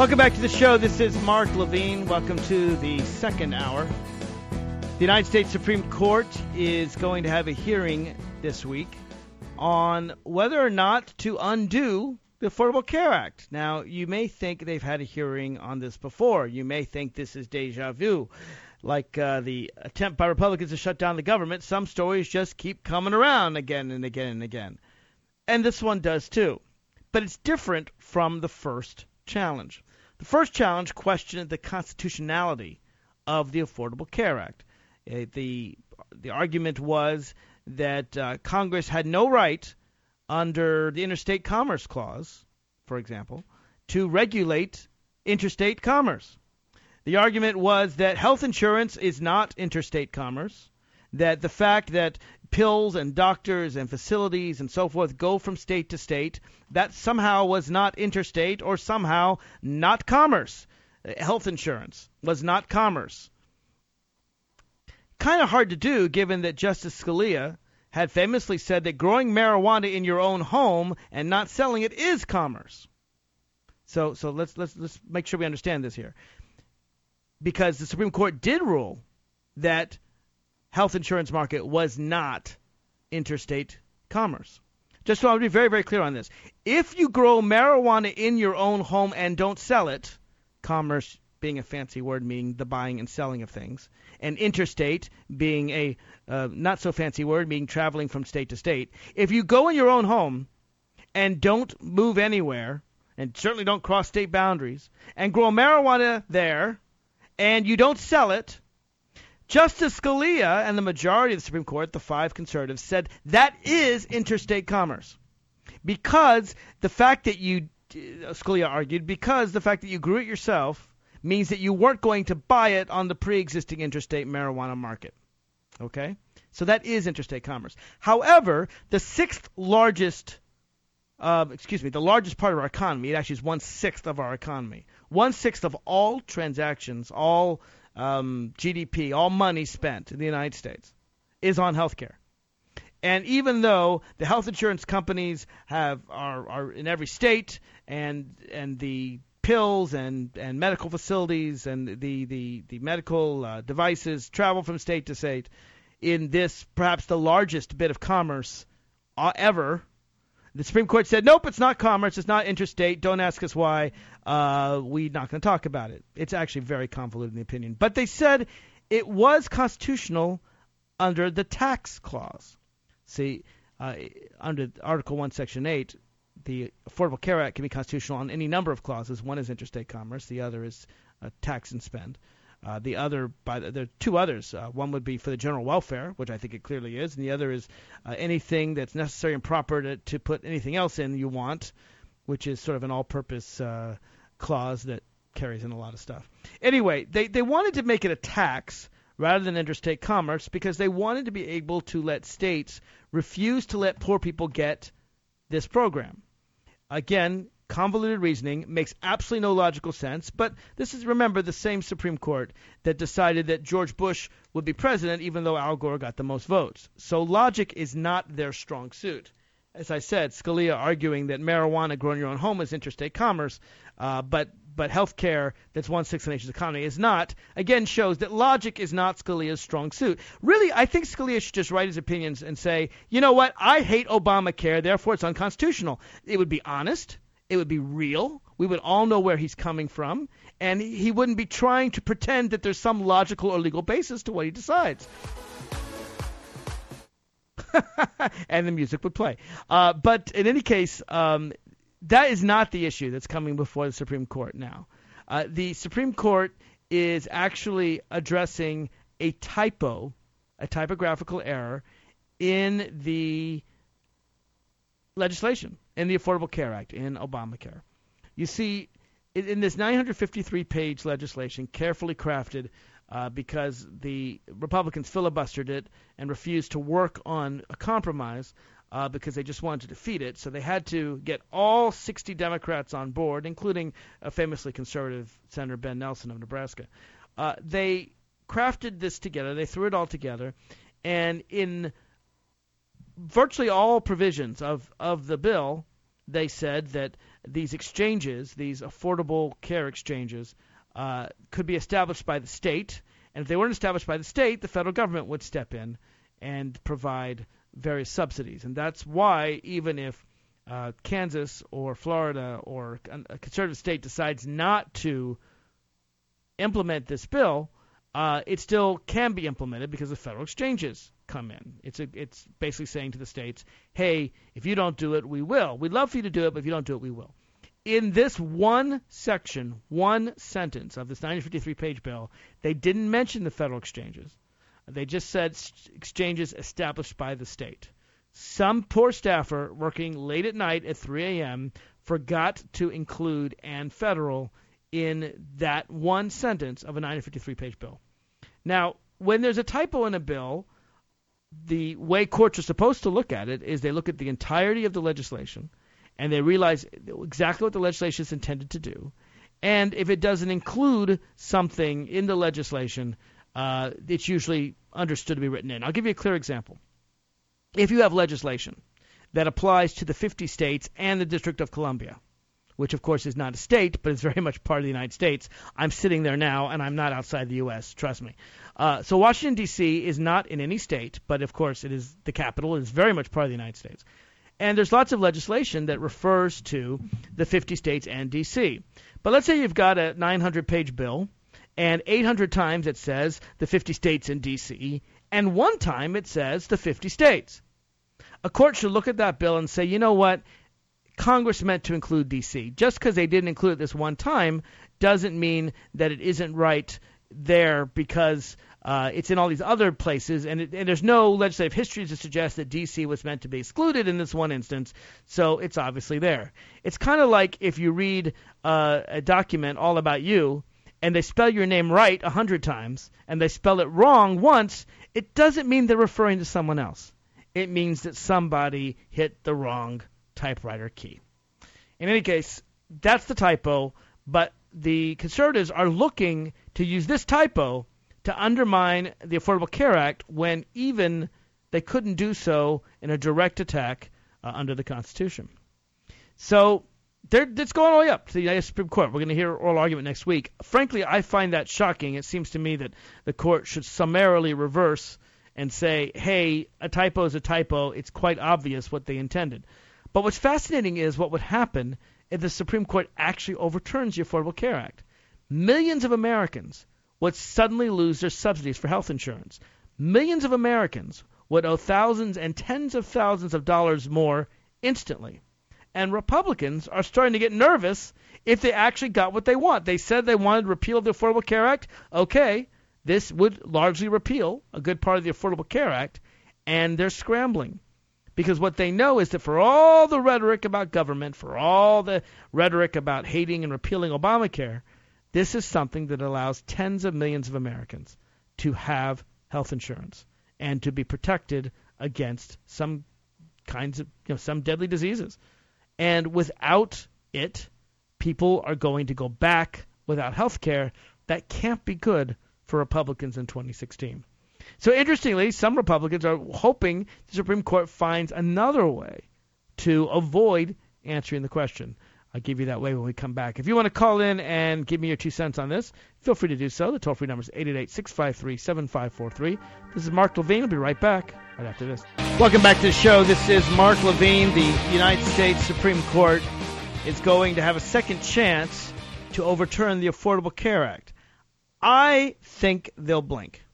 Welcome back to the show. This is Mark Levine. Welcome to the second hour. The United States Supreme Court is going to have a hearing this week on whether or not to undo the Affordable Care Act. Now, you may think they've had a hearing on this before. You may think this is deja vu. Like uh, the attempt by Republicans to shut down the government, some stories just keep coming around again and again and again. And this one does too. But it's different from the first challenge. The first challenge questioned the constitutionality of the Affordable Care Act. Uh, the the argument was that uh, Congress had no right under the Interstate Commerce Clause, for example, to regulate interstate commerce. The argument was that health insurance is not interstate commerce, that the fact that pills and doctors and facilities and so forth go from state to state, that somehow was not interstate or somehow not commerce. Uh, health insurance was not commerce. Kind of hard to do given that Justice Scalia had famously said that growing marijuana in your own home and not selling it is commerce. So so let's let's let's make sure we understand this here. Because the Supreme Court did rule that health insurance market was not interstate commerce. Just so I want to be very, very clear on this. If you grow marijuana in your own home and don't sell it, commerce being a fancy word meaning the buying and selling of things, and interstate being a uh, not so fancy word meaning traveling from state to state. If you go in your own home and don't move anywhere, and certainly don't cross state boundaries, and grow marijuana there, and you don't sell it, Justice Scalia and the majority of the Supreme Court, the five conservatives, said that is interstate commerce. Because the fact that you, uh, Scalia argued, because the fact that you grew it yourself means that you weren't going to buy it on the pre existing interstate marijuana market. Okay? So that is interstate commerce. However, the sixth largest, uh, excuse me, the largest part of our economy, it actually is one sixth of our economy. One sixth of all transactions, all um, GDP, all money spent in the United States, is on healthcare. And even though the health insurance companies have are, are in every state, and and the pills and, and medical facilities and the the the medical uh, devices travel from state to state, in this perhaps the largest bit of commerce uh, ever the Supreme Court said, nope, it's not commerce, it's not interstate. Don't ask us why. Uh, we're not going to talk about it. It's actually very convoluted in the opinion. But they said it was constitutional under the tax clause. See, uh, under Article 1, Section 8, the Affordable Care Act can be constitutional on any number of clauses. One is interstate commerce, the other is uh, tax and spend. Uh, the other, by the, there are two others. Uh, one would be for the general welfare, which I think it clearly is, and the other is uh, anything that's necessary and proper to, to put anything else in you want, which is sort of an all-purpose uh, clause that carries in a lot of stuff. Anyway, they they wanted to make it a tax rather than interstate commerce because they wanted to be able to let states refuse to let poor people get this program. Again, convoluted reasoning, makes absolutely no logical sense. But this is, remember, the same Supreme Court that decided that George Bush would be president even though Al Gore got the most votes. So logic is not their strong suit. As I said, Scalia arguing that marijuana grown in your own home is interstate commerce, uh, but but health care that's one sixth of the nation's economy is not, again shows that logic is not Scalia's strong suit. Really, I think Scalia should just write his opinions and say, you know what, I hate Obamacare, therefore it's unconstitutional. It would be honest. It would be real. We would all know where he's coming from, and he wouldn't be trying to pretend that there's some logical or legal basis to what he decides. and the music would play. Uh, but in any case, um, that is not the issue that's coming before the Supreme Court now. Uh, the Supreme Court is actually addressing a typo, a typographical error in the legislation in the Affordable Care Act, in Obamacare. You see, in this 953 page legislation, carefully crafted uh, because the Republicans filibustered it and refused to work on a compromise uh, because they just wanted to defeat it. So they had to get all 60 Democrats on board, including a famously conservative Senator Ben Nelson of Nebraska. Uh, they crafted this together, they threw it all together, and in virtually all provisions of, of the bill, they said that these exchanges, these affordable care exchanges, uh, could be established by the state. And if they weren't established by the state, the federal government would step in and provide various subsidies. And that's why, even if uh, Kansas or Florida or a conservative state decides not to implement this bill, uh, it still can be implemented because of federal exchanges come in. It's a, it's basically saying to the states, hey, if you don't do it, we will. We'd love for you to do it, but if you don't do it, we will. In this one section, one sentence of this 953 page bill, they didn't mention the federal exchanges. They just said exchanges established by the state. Some poor staffer working late at night at 3 a.m. forgot to include and federal in that one sentence of a 953 page bill. Now, when there's a typo in a bill, the way courts are supposed to look at it is they look at the entirety of the legislation and they realize exactly what the legislation is intended to do. And if it doesn't include something in the legislation, uh, it's usually understood to be written in. I'll give you a clear example. If you have legislation that applies to the 50 states and the District of Columbia, which of course is not a state, but is very much part of the United States. I'm sitting there now, and I'm not outside the U.S. Trust me. Uh, so Washington D.C. is not in any state, but of course it is the capital. It is very much part of the United States. And there's lots of legislation that refers to the 50 states and D.C. But let's say you've got a 900-page bill, and 800 times it says the 50 states and D.C., and one time it says the 50 states. A court should look at that bill and say, you know what? Congress meant to include D.C. Just because they didn't include it this one time doesn't mean that it isn't right there because uh, it's in all these other places, and, it, and, there's no legislative history to suggest that D.C. was meant to be excluded in this one instance, so it's obviously there. It's kind of like if you read uh, a document all about you, and they spell your name right a hundred times, and they spell it wrong once, it doesn't mean they're referring to someone else. It means that somebody hit the wrong typewriter key. In any case, that's the typo, but the conservatives are looking to use this typo to undermine the Affordable Care Act when even they couldn't do so in a direct attack uh, under the Constitution. So it's going all the way up to the United Supreme Court. We're going to hear oral argument next week. Frankly, I find that shocking. It seems to me that the court should summarily reverse and say, hey, a typo is a typo. It's quite obvious what they intended. But what's fascinating is what would happen if the Supreme Court actually overturns the Affordable Care Act. Millions of Americans would suddenly lose their subsidies for health insurance. Millions of Americans would owe thousands and tens of thousands of dollars more instantly. And Republicans are starting to get nervous if they actually got what they want. They said they wanted to repeal of the Affordable Care Act. Okay, this would largely repeal a good part of the Affordable Care Act, and they're scrambling. Because what they know is that for all the rhetoric about government, for all the rhetoric about hating and repealing Obamacare, this is something that allows tens of millions of Americans to have health insurance and to be protected against some kinds of you know some deadly diseases. And without it, people are going to go back without health care. That can't be good for Republicans in 2016. So interestingly, some Republicans are hoping the Supreme Court finds another way to avoid answering the question. I'll give you that way when we come back. If you want to call in and give me your two cents on this, feel free to do so. The toll free number is 888 653 7543. This is Mark Levine. I'll be right back right after this. Welcome back to the show. This is Mark Levine. The United States Supreme Court is going to have a second chance to overturn the Affordable Care Act. I think they'll blink.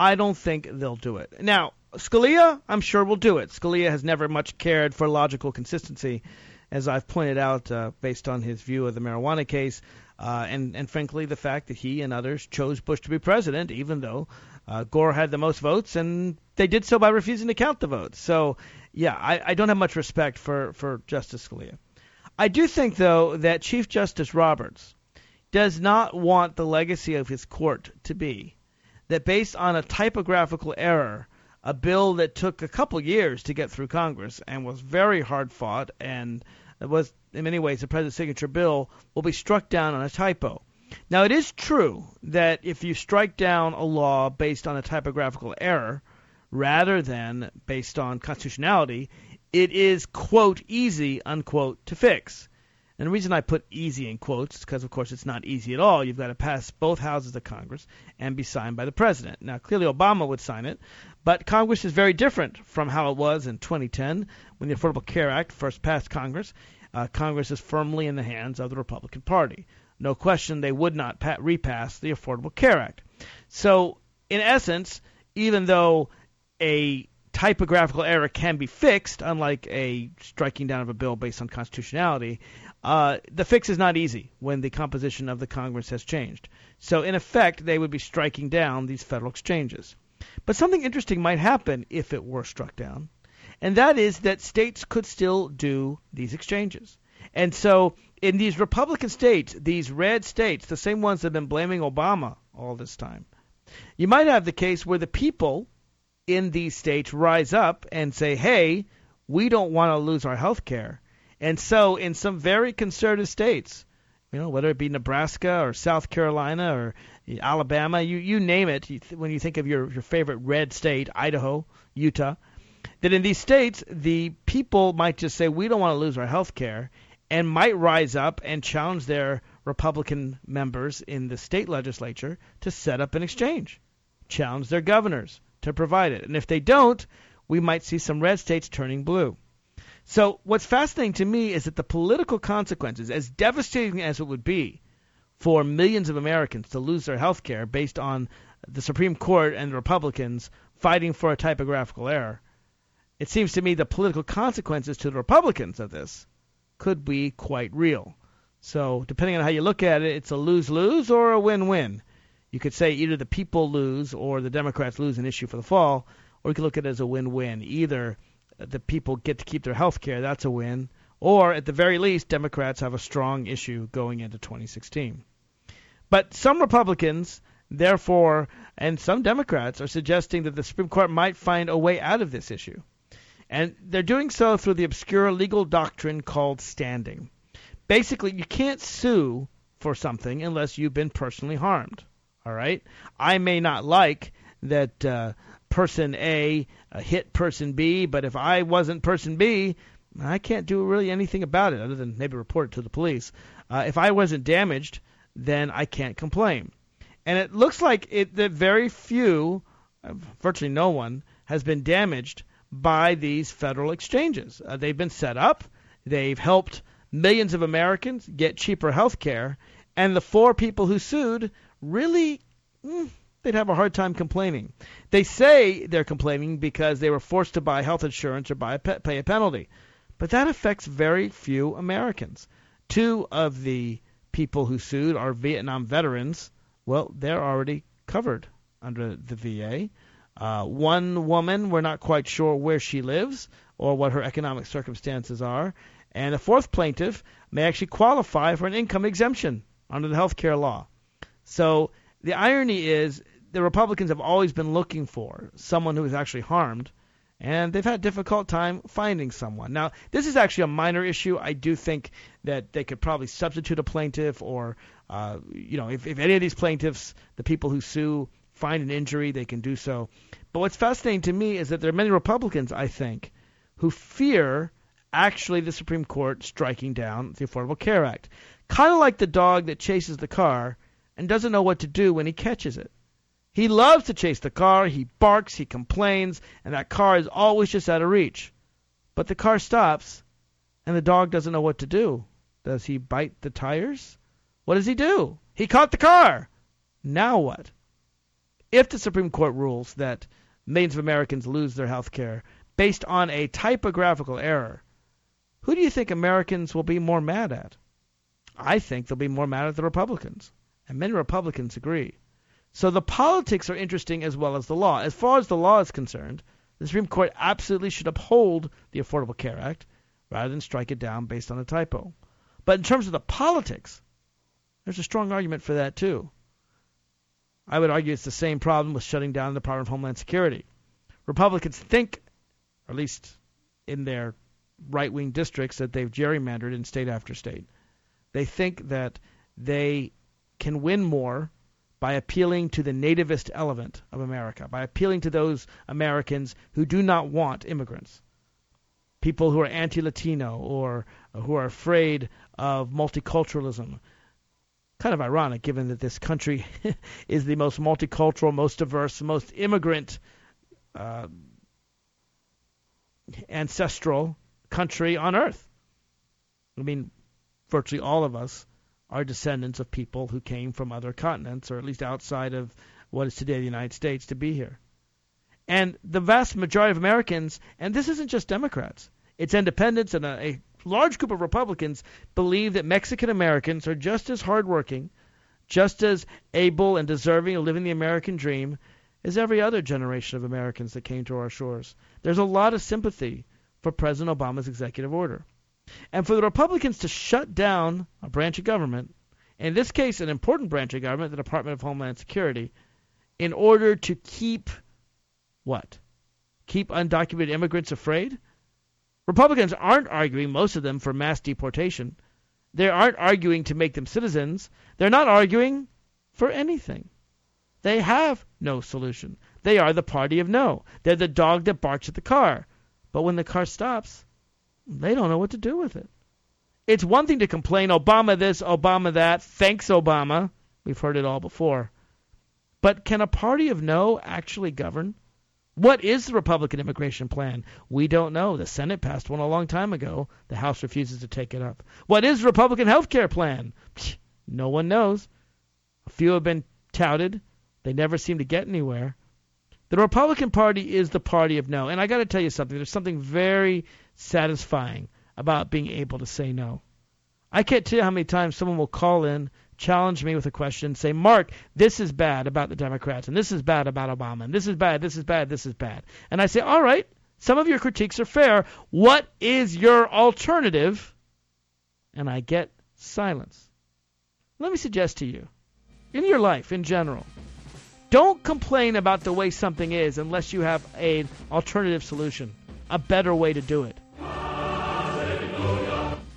I don't think they'll do it. Now, Scalia, I'm sure will do it. Scalia has never much cared for logical consistency, as I've pointed out, uh, based on his view of the marijuana case, uh, and and frankly the fact that he and others chose Bush to be president, even though uh, Gore had the most votes, and they did so by refusing to count the votes. So, yeah, I, I don't have much respect for for Justice Scalia. I do think, though, that Chief Justice Roberts does not want the legacy of his court to be that based on a typographical error, a bill that took a couple years to get through Congress and was very hard fought and was in many ways a president's signature bill will be struck down on a typo. Now it is true that if you strike down a law based on a typographical error rather than based on constitutionality, it is quote easy unquote to fix. And the reason I put easy in quotes is because, of course, it's not easy at all. You've got to pass both houses of Congress and be signed by the president. Now, clearly, Obama would sign it, but Congress is very different from how it was in 2010 when the Affordable Care Act first passed Congress. Uh, Congress is firmly in the hands of the Republican Party. No question they would not pa- repass the Affordable Care Act. So, in essence, even though a typographical error can be fixed, unlike a striking down of a bill based on constitutionality, uh, the fix is not easy when the composition of the Congress has changed. So, in effect, they would be striking down these federal exchanges. But something interesting might happen if it were struck down, and that is that states could still do these exchanges. And so, in these Republican states, these red states, the same ones that have been blaming Obama all this time, you might have the case where the people in these states rise up and say, hey, we don't want to lose our health care and so, in some very conservative states, you know, whether it be Nebraska or South Carolina or Alabama, you you name it. You th- when you think of your your favorite red state, Idaho, Utah, that in these states the people might just say we don't want to lose our health care, and might rise up and challenge their Republican members in the state legislature to set up an exchange, challenge their governors to provide it, and if they don't, we might see some red states turning blue. So what's fascinating to me is that the political consequences, as devastating as it would be for millions of Americans to lose their health care based on the Supreme Court and the Republicans fighting for a typographical error, it seems to me the political consequences to the Republicans of this could be quite real. So, depending on how you look at it, it's a lose lose or a win win. You could say either the people lose or the Democrats lose an issue for the fall, or you could look at it as a win win. Either the people get to keep their health care. That's a win. Or at the very least, Democrats have a strong issue going into 2016. But some Republicans, therefore, and some Democrats are suggesting that the Supreme Court might find a way out of this issue. And they're doing so through the obscure legal doctrine called standing. Basically, you can't sue for something unless you've been personally harmed. All right? I may not like that uh, person A hit person B, but if I wasn't person B, I can't do really anything about it other than maybe report it to the police. Uh, if I wasn't damaged, then I can't complain. And it looks like it that very few, uh, virtually no one, has been damaged by these federal exchanges. Uh, they've been set up. They've helped millions of Americans get cheaper health care, and the four people who sued really mm, they'd have a hard time complaining. They say they're complaining because they were forced to buy health insurance or buy a pe- pay a penalty. But that affects very few Americans. Two of the people who sued are Vietnam veterans. Well, they're already covered under the VA. Uh, one woman, we're not quite sure where she lives or what her economic circumstances are. And the fourth plaintiff may actually qualify for an income exemption under the health care law. So the irony is the Republicans have always been looking for someone who is actually harmed, and they've had a difficult time finding someone. Now, this is actually a minor issue. I do think that they could probably substitute a plaintiff, or uh, you know, if, if any of these plaintiffs, the people who sue, find an injury, they can do so. But what's fascinating to me is that there are many Republicans, I think, who fear actually the Supreme Court striking down the Affordable Care Act. Kind of like the dog that chases the car and doesn't know what to do when he catches it. He loves to chase the car, he barks, he complains, and that car is always just out of reach. But the car stops, and the dog doesn't know what to do. Does he bite the tires? What does he do? He caught the car. Now what? If the Supreme Court rules that millions of Americans lose their health care based on a typographical error, who do you think Americans will be more mad at? I think they'll be more mad at the Republicans. And many Republicans agree. So the politics are interesting as well as the law. As far as the law is concerned, the Supreme Court absolutely should uphold the Affordable Care Act rather than strike it down based on a typo. But in terms of the politics, there's a strong argument for that too. I would argue it's the same problem with shutting down the Department of Homeland Security. Republicans think, or at least in their right wing districts, that they've gerrymandered in state after state. They think that they can win more by appealing to the nativist element of America, by appealing to those Americans who do not want immigrants. people who are anti-Latino or who are afraid of multiculturalism. Kind of ironic, given that this country is the most multicultural, most diverse, most immigrant, uh, ancestral country on earth. I mean, virtually all of us are descendants of people who came from other continents, or at least outside of what is today the United States, to be here. And the vast majority of Americans, and this isn't just Democrats, it's independents and a, a large group of Republicans believe that Mexican Americans are just as hardworking, just as able and deserving of living the American dream as every other generation of Americans that came to our shores. There's a lot of sympathy for President Obama's executive order. And for the Republicans to shut down a branch of government, in this case, an important branch of government, the Department of Homeland Security, in order to keep what? Keep undocumented immigrants afraid? Republicans aren't arguing, most of them, for mass deportation. They aren't arguing to make them citizens. They're not arguing for anything. They have no solution. They are the party of no. They're the dog that barks at the car. But when the car stops, they don't know what to do with it. It's one thing to complain, Obama this, Obama that, thanks Obama. We've heard it all before. But can a party of no actually govern? What is the Republican immigration plan? We don't know. The Senate passed one a long time ago. The House refuses to take it up. What is the Republican health care plan? No one knows. A few have been touted. They never seem to get anywhere. The Republican Party is the party of no. And I got to tell you something. There's something very satisfying about being able to say no. I can't tell you how many times someone will call in, challenge me with a question, say, Mark, this is bad about the Democrats, and this is bad about Obama, and this is bad, this is bad, this is bad. And I say, all right, some of your critiques are fair. What is your alternative? And I get silence. Let me suggest to you, in your life in general, don't complain about the way something is unless you have an alternative solution, a better way to do it.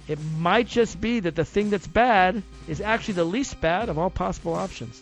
It might just be that the thing that's bad is actually the least bad of all possible options.